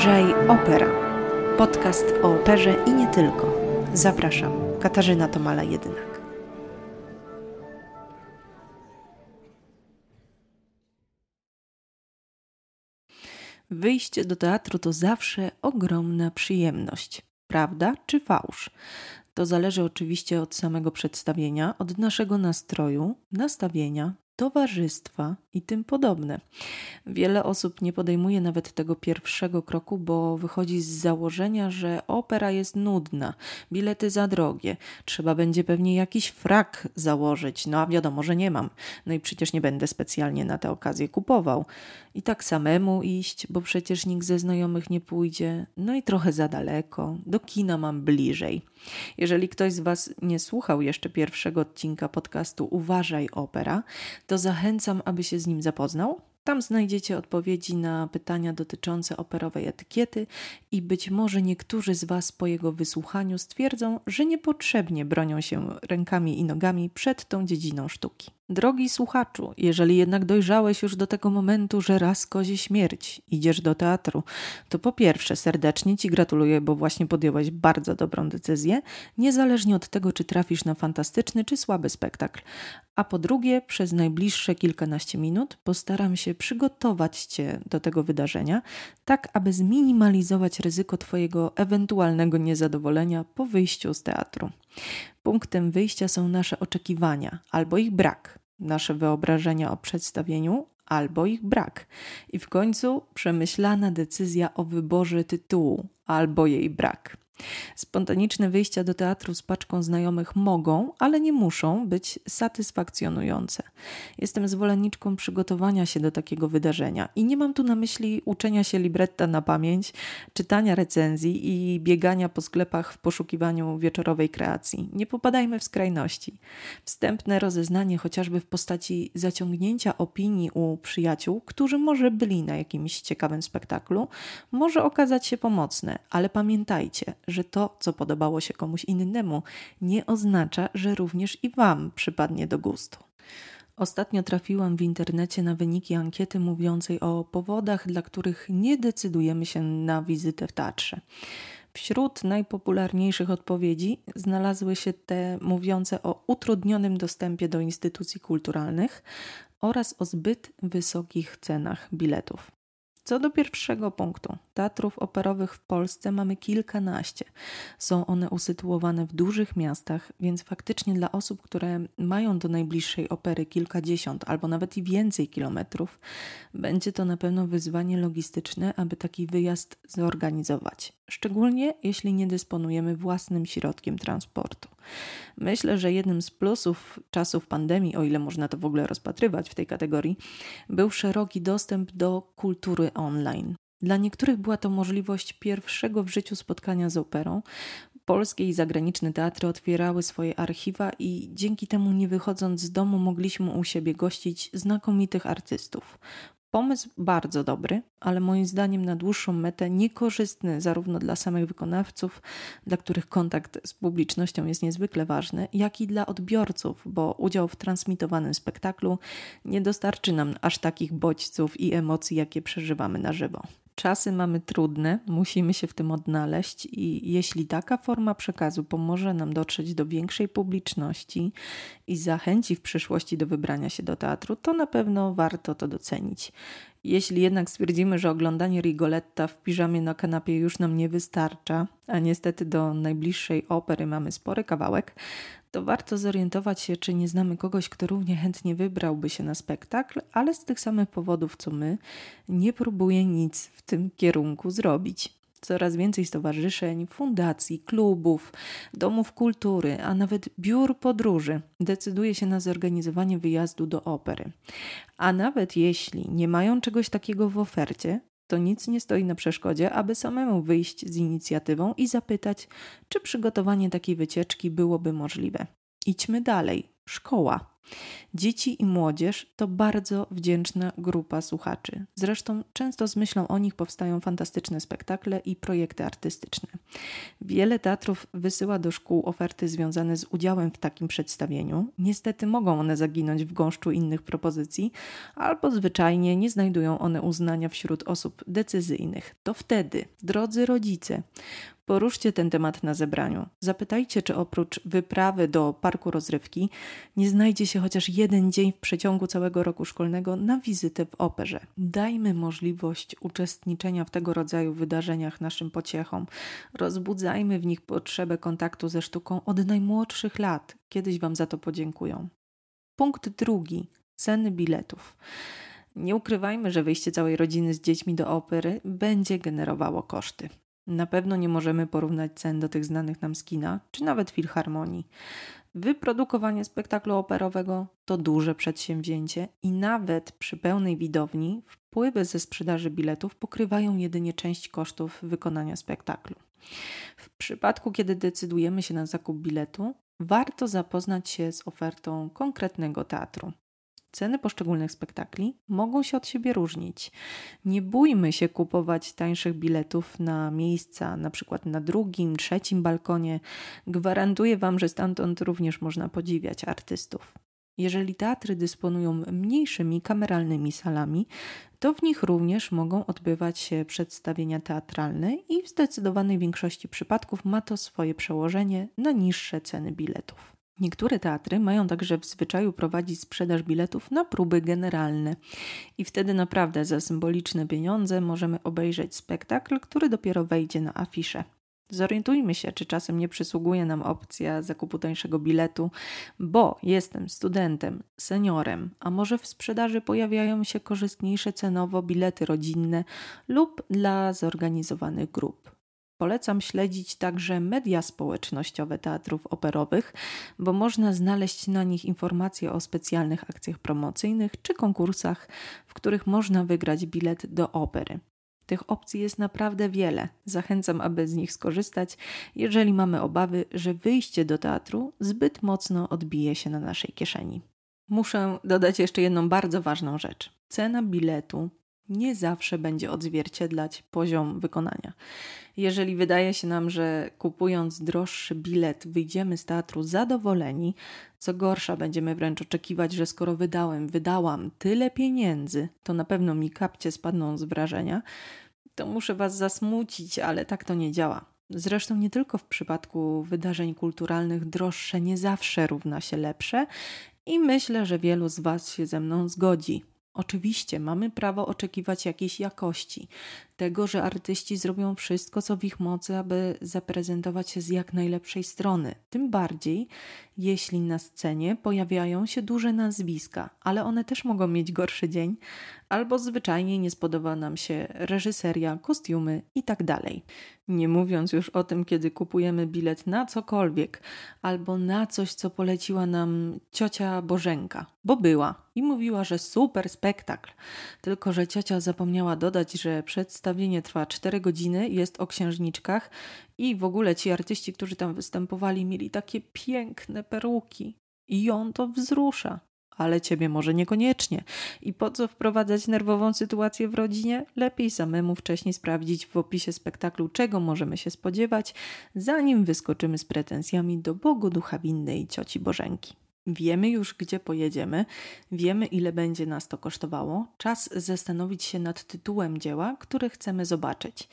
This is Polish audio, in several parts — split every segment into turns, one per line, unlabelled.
Uważaj Opera. Podcast o operze i nie tylko. Zapraszam, Katarzyna Tomala Jedynak. Wyjście do teatru to zawsze ogromna przyjemność. Prawda czy fałsz? To zależy oczywiście od samego przedstawienia, od naszego nastroju, nastawienia, towarzystwa i tym podobne. Wiele osób nie podejmuje nawet tego pierwszego kroku, bo wychodzi z założenia, że opera jest nudna, bilety za drogie, trzeba będzie pewnie jakiś frak założyć. No a wiadomo, że nie mam. No i przecież nie będę specjalnie na tę okazję kupował. I tak samemu iść, bo przecież nikt ze znajomych nie pójdzie. No i trochę za daleko, do kina mam bliżej. Jeżeli ktoś z Was nie słuchał jeszcze pierwszego odcinka podcastu Uważaj Opera, to zachęcam, aby się z nim zapoznał. Tam znajdziecie odpowiedzi na pytania dotyczące operowej etykiety i być może niektórzy z Was po jego wysłuchaniu stwierdzą, że niepotrzebnie bronią się rękami i nogami przed tą dziedziną sztuki. Drogi słuchaczu, jeżeli jednak dojrzałeś już do tego momentu, że raz kozie śmierć, idziesz do teatru, to po pierwsze serdecznie Ci gratuluję, bo właśnie podjąłeś bardzo dobrą decyzję, niezależnie od tego, czy trafisz na fantastyczny czy słaby spektakl. A po drugie, przez najbliższe kilkanaście minut postaram się przygotować Cię do tego wydarzenia, tak aby zminimalizować ryzyko Twojego ewentualnego niezadowolenia po wyjściu z teatru. Punktem wyjścia są nasze oczekiwania albo ich brak, nasze wyobrażenia o przedstawieniu albo ich brak. I w końcu przemyślana decyzja o wyborze tytułu albo jej brak. Spontaniczne wyjścia do teatru z paczką znajomych mogą, ale nie muszą być satysfakcjonujące. Jestem zwolenniczką przygotowania się do takiego wydarzenia i nie mam tu na myśli uczenia się libretta na pamięć, czytania recenzji i biegania po sklepach w poszukiwaniu wieczorowej kreacji. Nie popadajmy w skrajności. Wstępne rozeznanie chociażby w postaci zaciągnięcia opinii u przyjaciół, którzy może byli na jakimś ciekawym spektaklu, może okazać się pomocne, ale pamiętajcie, że to, co podobało się komuś innemu, nie oznacza, że również i Wam przypadnie do gustu. Ostatnio trafiłam w internecie na wyniki ankiety mówiącej o powodach, dla których nie decydujemy się na wizytę w teatrze. Wśród najpopularniejszych odpowiedzi znalazły się te mówiące o utrudnionym dostępie do instytucji kulturalnych oraz o zbyt wysokich cenach biletów. Co do pierwszego punktu, teatrów operowych w Polsce mamy kilkanaście. Są one usytuowane w dużych miastach, więc faktycznie dla osób, które mają do najbliższej opery kilkadziesiąt albo nawet i więcej kilometrów, będzie to na pewno wyzwanie logistyczne, aby taki wyjazd zorganizować. Szczególnie jeśli nie dysponujemy własnym środkiem transportu. Myślę, że jednym z plusów czasów pandemii, o ile można to w ogóle rozpatrywać w tej kategorii, był szeroki dostęp do kultury online. Dla niektórych była to możliwość pierwszego w życiu spotkania z operą. Polskie i zagraniczne teatry otwierały swoje archiwa i dzięki temu, nie wychodząc z domu, mogliśmy u siebie gościć znakomitych artystów. Pomysł bardzo dobry, ale moim zdaniem na dłuższą metę niekorzystny zarówno dla samych wykonawców, dla których kontakt z publicznością jest niezwykle ważny, jak i dla odbiorców, bo udział w transmitowanym spektaklu nie dostarczy nam aż takich bodźców i emocji, jakie przeżywamy na żywo. Czasy mamy trudne, musimy się w tym odnaleźć, i jeśli taka forma przekazu pomoże nam dotrzeć do większej publiczności i zachęci w przyszłości do wybrania się do teatru, to na pewno warto to docenić. Jeśli jednak stwierdzimy, że oglądanie Rigoletta w piżamie na kanapie już nam nie wystarcza, a niestety do najbliższej opery mamy spory kawałek, to warto zorientować się, czy nie znamy kogoś, kto równie chętnie wybrałby się na spektakl, ale z tych samych powodów co my, nie próbuje nic w tym kierunku zrobić. Coraz więcej stowarzyszeń, fundacji, klubów, domów kultury, a nawet biur podróży decyduje się na zorganizowanie wyjazdu do opery. A nawet jeśli nie mają czegoś takiego w ofercie, to nic nie stoi na przeszkodzie, aby samemu wyjść z inicjatywą i zapytać, czy przygotowanie takiej wycieczki byłoby możliwe. Idźmy dalej. Szkoła. Dzieci i młodzież to bardzo wdzięczna grupa słuchaczy. Zresztą często z myślą o nich powstają fantastyczne spektakle i projekty artystyczne. Wiele teatrów wysyła do szkół oferty związane z udziałem w takim przedstawieniu. Niestety mogą one zaginąć w gąszczu innych propozycji, albo zwyczajnie nie znajdują one uznania wśród osób decyzyjnych. To wtedy, drodzy rodzice, Poruszcie ten temat na zebraniu. Zapytajcie, czy oprócz wyprawy do parku rozrywki nie znajdzie się chociaż jeden dzień w przeciągu całego roku szkolnego na wizytę w operze. Dajmy możliwość uczestniczenia w tego rodzaju wydarzeniach naszym pociechom. Rozbudzajmy w nich potrzebę kontaktu ze sztuką od najmłodszych lat. Kiedyś Wam za to podziękują. Punkt drugi. Ceny biletów. Nie ukrywajmy, że wyjście całej rodziny z dziećmi do opery będzie generowało koszty. Na pewno nie możemy porównać cen do tych znanych nam z kina, czy nawet filharmonii. Wyprodukowanie spektaklu operowego to duże przedsięwzięcie i nawet przy pełnej widowni wpływy ze sprzedaży biletów pokrywają jedynie część kosztów wykonania spektaklu. W przypadku, kiedy decydujemy się na zakup biletu, warto zapoznać się z ofertą konkretnego teatru. Ceny poszczególnych spektakli mogą się od siebie różnić. Nie bójmy się kupować tańszych biletów na miejsca, na przykład na drugim, trzecim balkonie. Gwarantuję Wam, że stamtąd również można podziwiać artystów. Jeżeli teatry dysponują mniejszymi kameralnymi salami, to w nich również mogą odbywać się przedstawienia teatralne i w zdecydowanej większości przypadków ma to swoje przełożenie na niższe ceny biletów. Niektóre teatry mają także w zwyczaju prowadzić sprzedaż biletów na próby generalne i wtedy naprawdę za symboliczne pieniądze możemy obejrzeć spektakl, który dopiero wejdzie na afiszę. Zorientujmy się, czy czasem nie przysługuje nam opcja zakupu tańszego biletu, bo jestem studentem, seniorem, a może w sprzedaży pojawiają się korzystniejsze cenowo bilety rodzinne lub dla zorganizowanych grup. Polecam śledzić także media społecznościowe teatrów operowych, bo można znaleźć na nich informacje o specjalnych akcjach promocyjnych czy konkursach, w których można wygrać bilet do opery. Tych opcji jest naprawdę wiele. Zachęcam, aby z nich skorzystać, jeżeli mamy obawy, że wyjście do teatru zbyt mocno odbije się na naszej kieszeni. Muszę dodać jeszcze jedną bardzo ważną rzecz. Cena biletu nie zawsze będzie odzwierciedlać poziom wykonania. Jeżeli wydaje się nam, że kupując droższy bilet wyjdziemy z teatru zadowoleni, co gorsza będziemy wręcz oczekiwać, że skoro wydałem, wydałam tyle pieniędzy, to na pewno mi kapcie spadną z wrażenia, to muszę Was zasmucić, ale tak to nie działa. Zresztą nie tylko w przypadku wydarzeń kulturalnych droższe nie zawsze równa się lepsze i myślę, że wielu z Was się ze mną zgodzi. Oczywiście mamy prawo oczekiwać jakiejś jakości, tego, że artyści zrobią wszystko, co w ich mocy, aby zaprezentować się z jak najlepszej strony. Tym bardziej, jeśli na scenie pojawiają się duże nazwiska, ale one też mogą mieć gorszy dzień, albo zwyczajnie nie spodoba nam się reżyseria, kostiumy itd. Tak nie mówiąc już o tym, kiedy kupujemy bilet na cokolwiek, albo na coś, co poleciła nam ciocia Bożenka, bo była i mówiła, że super spektakl. Tylko, że ciocia zapomniała dodać, że przedstawienie trwa 4 godziny, jest o księżniczkach i w ogóle ci artyści, którzy tam występowali, mieli takie piękne peruki. I ją to wzrusza ale ciebie może niekoniecznie. I po co wprowadzać nerwową sytuację w rodzinie? Lepiej samemu wcześniej sprawdzić w opisie spektaklu, czego możemy się spodziewać, zanim wyskoczymy z pretensjami do Bogu Ducha Winnej Cioci Bożenki. Wiemy już, gdzie pojedziemy, wiemy, ile będzie nas to kosztowało. Czas zastanowić się nad tytułem dzieła, które chcemy zobaczyć.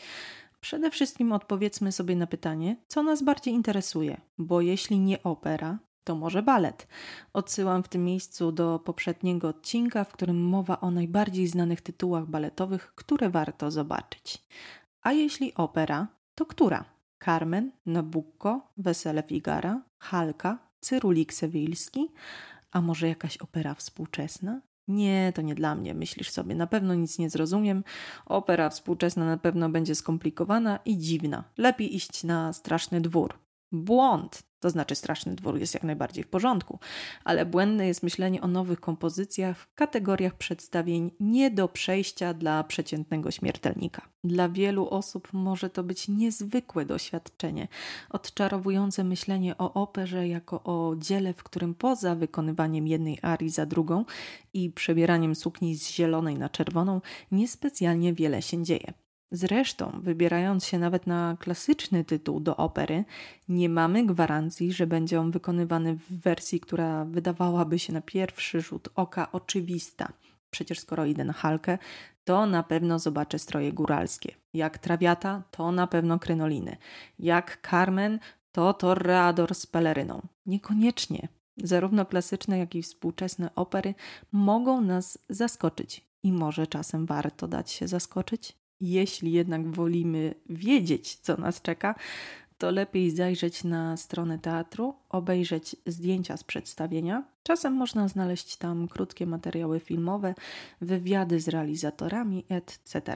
Przede wszystkim odpowiedzmy sobie na pytanie, co nas bardziej interesuje, bo jeśli nie opera, to może balet. Odsyłam w tym miejscu do poprzedniego odcinka, w którym mowa o najbardziej znanych tytułach baletowych, które warto zobaczyć. A jeśli opera, to która? Carmen, Nabucco, Wesele Figara, Halka, Cyrulik Sewilski, a może jakaś opera współczesna? Nie, to nie dla mnie, myślisz sobie, na pewno nic nie zrozumiem. Opera współczesna na pewno będzie skomplikowana i dziwna. Lepiej iść na straszny dwór. Błąd! To znaczy, straszny dwór jest jak najbardziej w porządku, ale błędne jest myślenie o nowych kompozycjach w kategoriach przedstawień nie do przejścia dla przeciętnego śmiertelnika. Dla wielu osób może to być niezwykłe doświadczenie, odczarowujące myślenie o operze jako o dziele, w którym poza wykonywaniem jednej arii za drugą i przebieraniem sukni z zielonej na czerwoną niespecjalnie wiele się dzieje. Zresztą, wybierając się nawet na klasyczny tytuł do opery, nie mamy gwarancji, że będzie on wykonywany w wersji, która wydawałaby się na pierwszy rzut oka oczywista. Przecież skoro idę na halkę, to na pewno zobaczę stroje góralskie. Jak trawiata, to na pewno krynoliny. Jak Carmen, to torreador z peleryną. Niekoniecznie. Zarówno klasyczne, jak i współczesne opery mogą nas zaskoczyć. I może czasem warto dać się zaskoczyć? Jeśli jednak wolimy wiedzieć, co nas czeka, to lepiej zajrzeć na stronę teatru, obejrzeć zdjęcia z przedstawienia. Czasem można znaleźć tam krótkie materiały filmowe, wywiady z realizatorami, etc.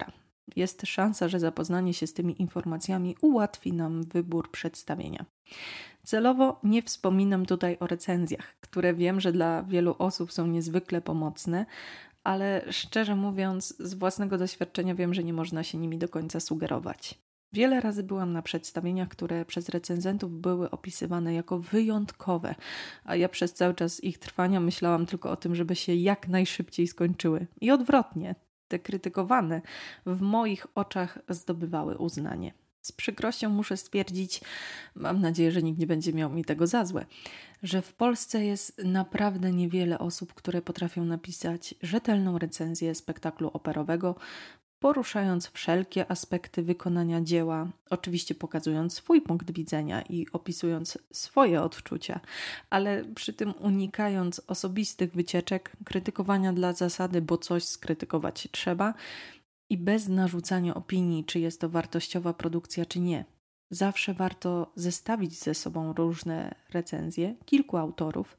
Jest szansa, że zapoznanie się z tymi informacjami ułatwi nam wybór przedstawienia. Celowo nie wspominam tutaj o recenzjach, które wiem, że dla wielu osób są niezwykle pomocne, ale szczerze mówiąc, z własnego doświadczenia wiem, że nie można się nimi do końca sugerować. Wiele razy byłam na przedstawieniach, które przez recenzentów były opisywane jako wyjątkowe, a ja przez cały czas ich trwania myślałam tylko o tym, żeby się jak najszybciej skończyły. I odwrotnie, te krytykowane w moich oczach zdobywały uznanie. Z przykrością muszę stwierdzić, mam nadzieję, że nikt nie będzie miał mi tego za złe, że w Polsce jest naprawdę niewiele osób, które potrafią napisać rzetelną recenzję spektaklu operowego, poruszając wszelkie aspekty wykonania dzieła, oczywiście pokazując swój punkt widzenia i opisując swoje odczucia, ale przy tym unikając osobistych wycieczek, krytykowania dla zasady, bo coś skrytykować trzeba i bez narzucania opinii, czy jest to wartościowa produkcja, czy nie. Zawsze warto zestawić ze sobą różne recenzje, kilku autorów,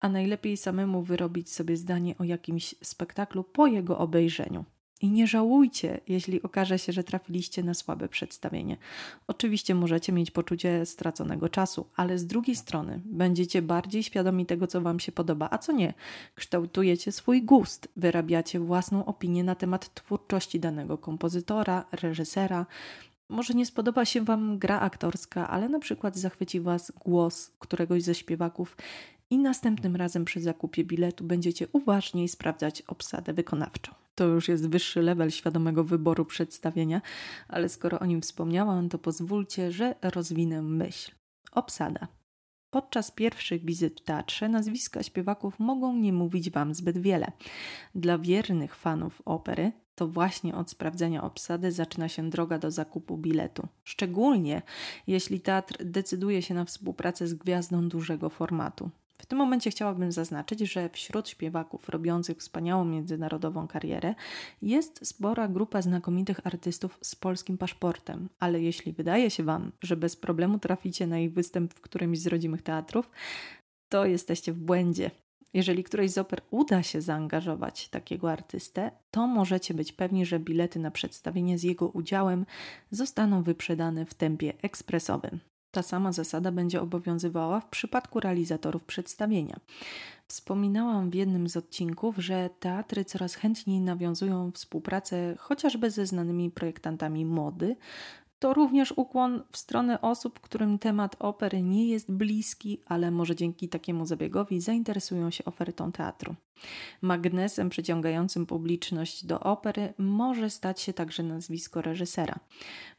a najlepiej samemu wyrobić sobie zdanie o jakimś spektaklu po jego obejrzeniu. I nie żałujcie, jeśli okaże się, że trafiliście na słabe przedstawienie. Oczywiście możecie mieć poczucie straconego czasu, ale z drugiej strony będziecie bardziej świadomi tego, co Wam się podoba, a co nie. Kształtujecie swój gust, wyrabiacie własną opinię na temat twórczości danego kompozytora, reżysera. Może nie spodoba się Wam gra aktorska, ale na przykład zachwyci Was głos któregoś ze śpiewaków i następnym razem przy zakupie biletu będziecie uważniej sprawdzać obsadę wykonawczą. To już jest wyższy level świadomego wyboru przedstawienia, ale skoro o nim wspomniałam, to pozwólcie, że rozwinę myśl. Obsada. Podczas pierwszych wizyt w teatrze nazwiska śpiewaków mogą nie mówić Wam zbyt wiele. Dla wiernych fanów opery to właśnie od sprawdzenia obsady zaczyna się droga do zakupu biletu. Szczególnie jeśli teatr decyduje się na współpracę z gwiazdą dużego formatu. W tym momencie chciałabym zaznaczyć, że wśród śpiewaków robiących wspaniałą międzynarodową karierę jest spora grupa znakomitych artystów z polskim paszportem, ale jeśli wydaje się Wam, że bez problemu traficie na ich występ w którymś z rodzimych teatrów, to jesteście w błędzie. Jeżeli którejś z oper uda się zaangażować takiego artystę, to możecie być pewni, że bilety na przedstawienie z jego udziałem zostaną wyprzedane w tempie ekspresowym. Ta sama zasada będzie obowiązywała w przypadku realizatorów przedstawienia. Wspominałam w jednym z odcinków, że teatry coraz chętniej nawiązują współpracę chociażby ze znanymi projektantami mody, to również ukłon w stronę osób, którym temat opery nie jest bliski, ale może dzięki takiemu zabiegowi zainteresują się ofertą teatru. Magnesem przyciągającym publiczność do opery może stać się także nazwisko reżysera.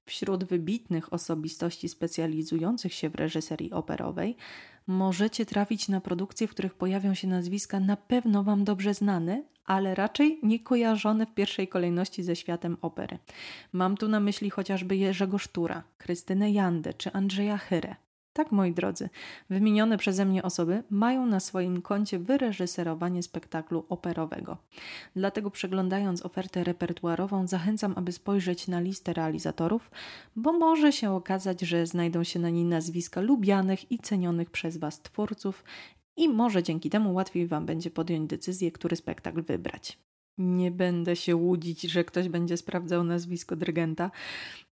Wśród wybitnych osobistości specjalizujących się w reżyserii operowej możecie trafić na produkcje, w których pojawią się nazwiska na pewno Wam dobrze znane, ale raczej nie kojarzone w pierwszej kolejności ze światem opery. Mam tu na myśli chociażby Jerzego Sztura, Krystynę Jandę czy Andrzeja Chyrę. Tak, moi drodzy, wymienione przeze mnie osoby mają na swoim koncie wyreżyserowanie spektaklu operowego. Dlatego przeglądając ofertę repertuarową, zachęcam, aby spojrzeć na listę realizatorów, bo może się okazać, że znajdą się na niej nazwiska lubianych i cenionych przez Was twórców i może dzięki temu łatwiej Wam będzie podjąć decyzję, który spektakl wybrać. Nie będę się łudzić, że ktoś będzie sprawdzał nazwisko dyrygenta.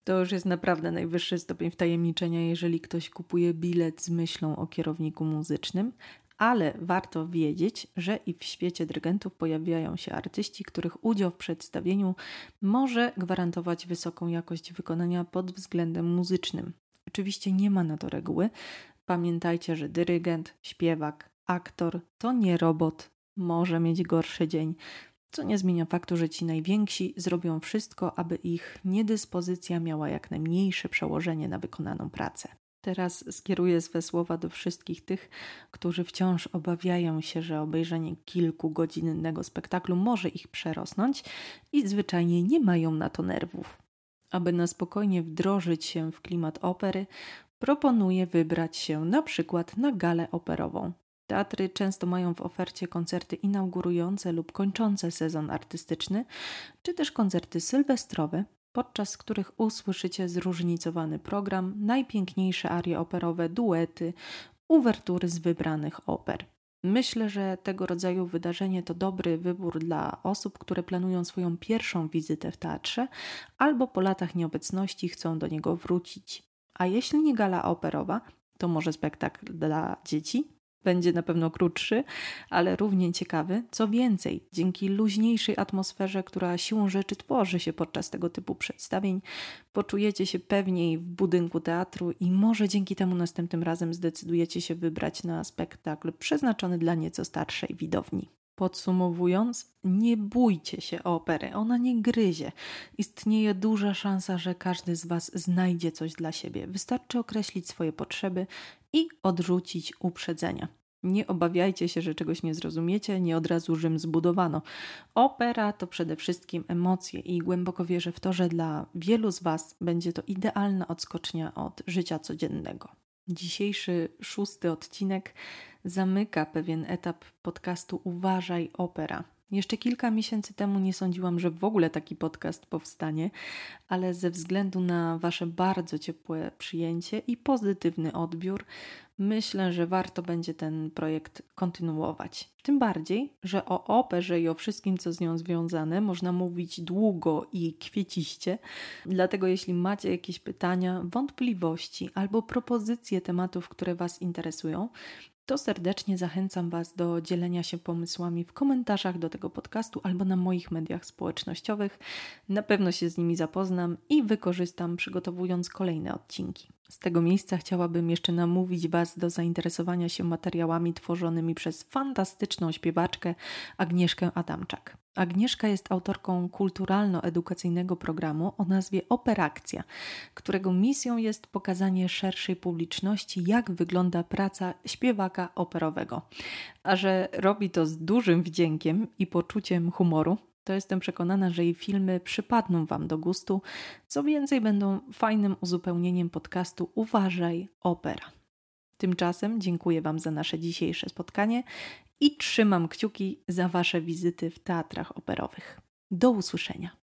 To już jest naprawdę najwyższy stopień wtajemniczenia, jeżeli ktoś kupuje bilet z myślą o kierowniku muzycznym, ale warto wiedzieć, że i w świecie dyrygentów pojawiają się artyści, których udział w przedstawieniu może gwarantować wysoką jakość wykonania pod względem muzycznym. Oczywiście nie ma na to reguły. Pamiętajcie, że dyrygent, śpiewak, aktor to nie robot, może mieć gorszy dzień, co nie zmienia faktu, że ci najwięksi zrobią wszystko, aby ich niedyspozycja miała jak najmniejsze przełożenie na wykonaną pracę. Teraz skieruję swe słowa do wszystkich tych, którzy wciąż obawiają się, że obejrzenie kilkugodzinnego spektaklu może ich przerosnąć i zwyczajnie nie mają na to nerwów. Aby na spokojnie wdrożyć się w klimat opery, proponuję wybrać się na przykład na galę operową. Teatry często mają w ofercie koncerty inaugurujące lub kończące sezon artystyczny, czy też koncerty sylwestrowe, podczas których usłyszycie zróżnicowany program, najpiękniejsze arie operowe, duety, uwertury z wybranych oper. Myślę, że tego rodzaju wydarzenie to dobry wybór dla osób, które planują swoją pierwszą wizytę w teatrze albo po latach nieobecności chcą do niego wrócić. A jeśli nie gala operowa, to może spektakl dla dzieci? Będzie na pewno krótszy, ale równie ciekawy. Co więcej, dzięki luźniejszej atmosferze, która siłą rzeczy tworzy się podczas tego typu przedstawień, poczujecie się pewniej w budynku teatru i może dzięki temu następnym razem zdecydujecie się wybrać na spektakl przeznaczony dla nieco starszej widowni. Podsumowując, nie bójcie się opery, ona nie gryzie. Istnieje duża szansa, że każdy z Was znajdzie coś dla siebie. Wystarczy określić swoje potrzeby i odrzucić uprzedzenia. Nie obawiajcie się, że czegoś nie zrozumiecie, nie od razu Rzym zbudowano. Opera to przede wszystkim emocje i głęboko wierzę w to, że dla wielu z Was będzie to idealna odskocznia od życia codziennego. Dzisiejszy szósty odcinek zamyka pewien etap podcastu Uważaj Opera. Jeszcze kilka miesięcy temu nie sądziłam, że w ogóle taki podcast powstanie, ale ze względu na Wasze bardzo ciepłe przyjęcie i pozytywny odbiór, myślę, że warto będzie ten projekt kontynuować. Tym bardziej, że o operze i o wszystkim, co z nią związane, można mówić długo i kwieciście. Dlatego, jeśli macie jakieś pytania, wątpliwości albo propozycje tematów, które Was interesują, to serdecznie zachęcam Was do dzielenia się pomysłami w komentarzach do tego podcastu albo na moich mediach społecznościowych. Na pewno się z nimi zapoznam i wykorzystam, przygotowując kolejne odcinki. Z tego miejsca chciałabym jeszcze namówić Was do zainteresowania się materiałami tworzonymi przez fantastyczną śpiewaczkę Agnieszkę Adamczak. Agnieszka jest autorką kulturalno-edukacyjnego programu o nazwie Operakcja, którego misją jest pokazanie szerszej publiczności, jak wygląda praca śpiewaka operowego. A że robi to z dużym wdziękiem i poczuciem humoru, to jestem przekonana, że jej filmy przypadną Wam do gustu. Co więcej, będą fajnym uzupełnieniem podcastu Uważaj Opera. Tymczasem dziękuję Wam za nasze dzisiejsze spotkanie i trzymam kciuki za Wasze wizyty w teatrach operowych. Do usłyszenia.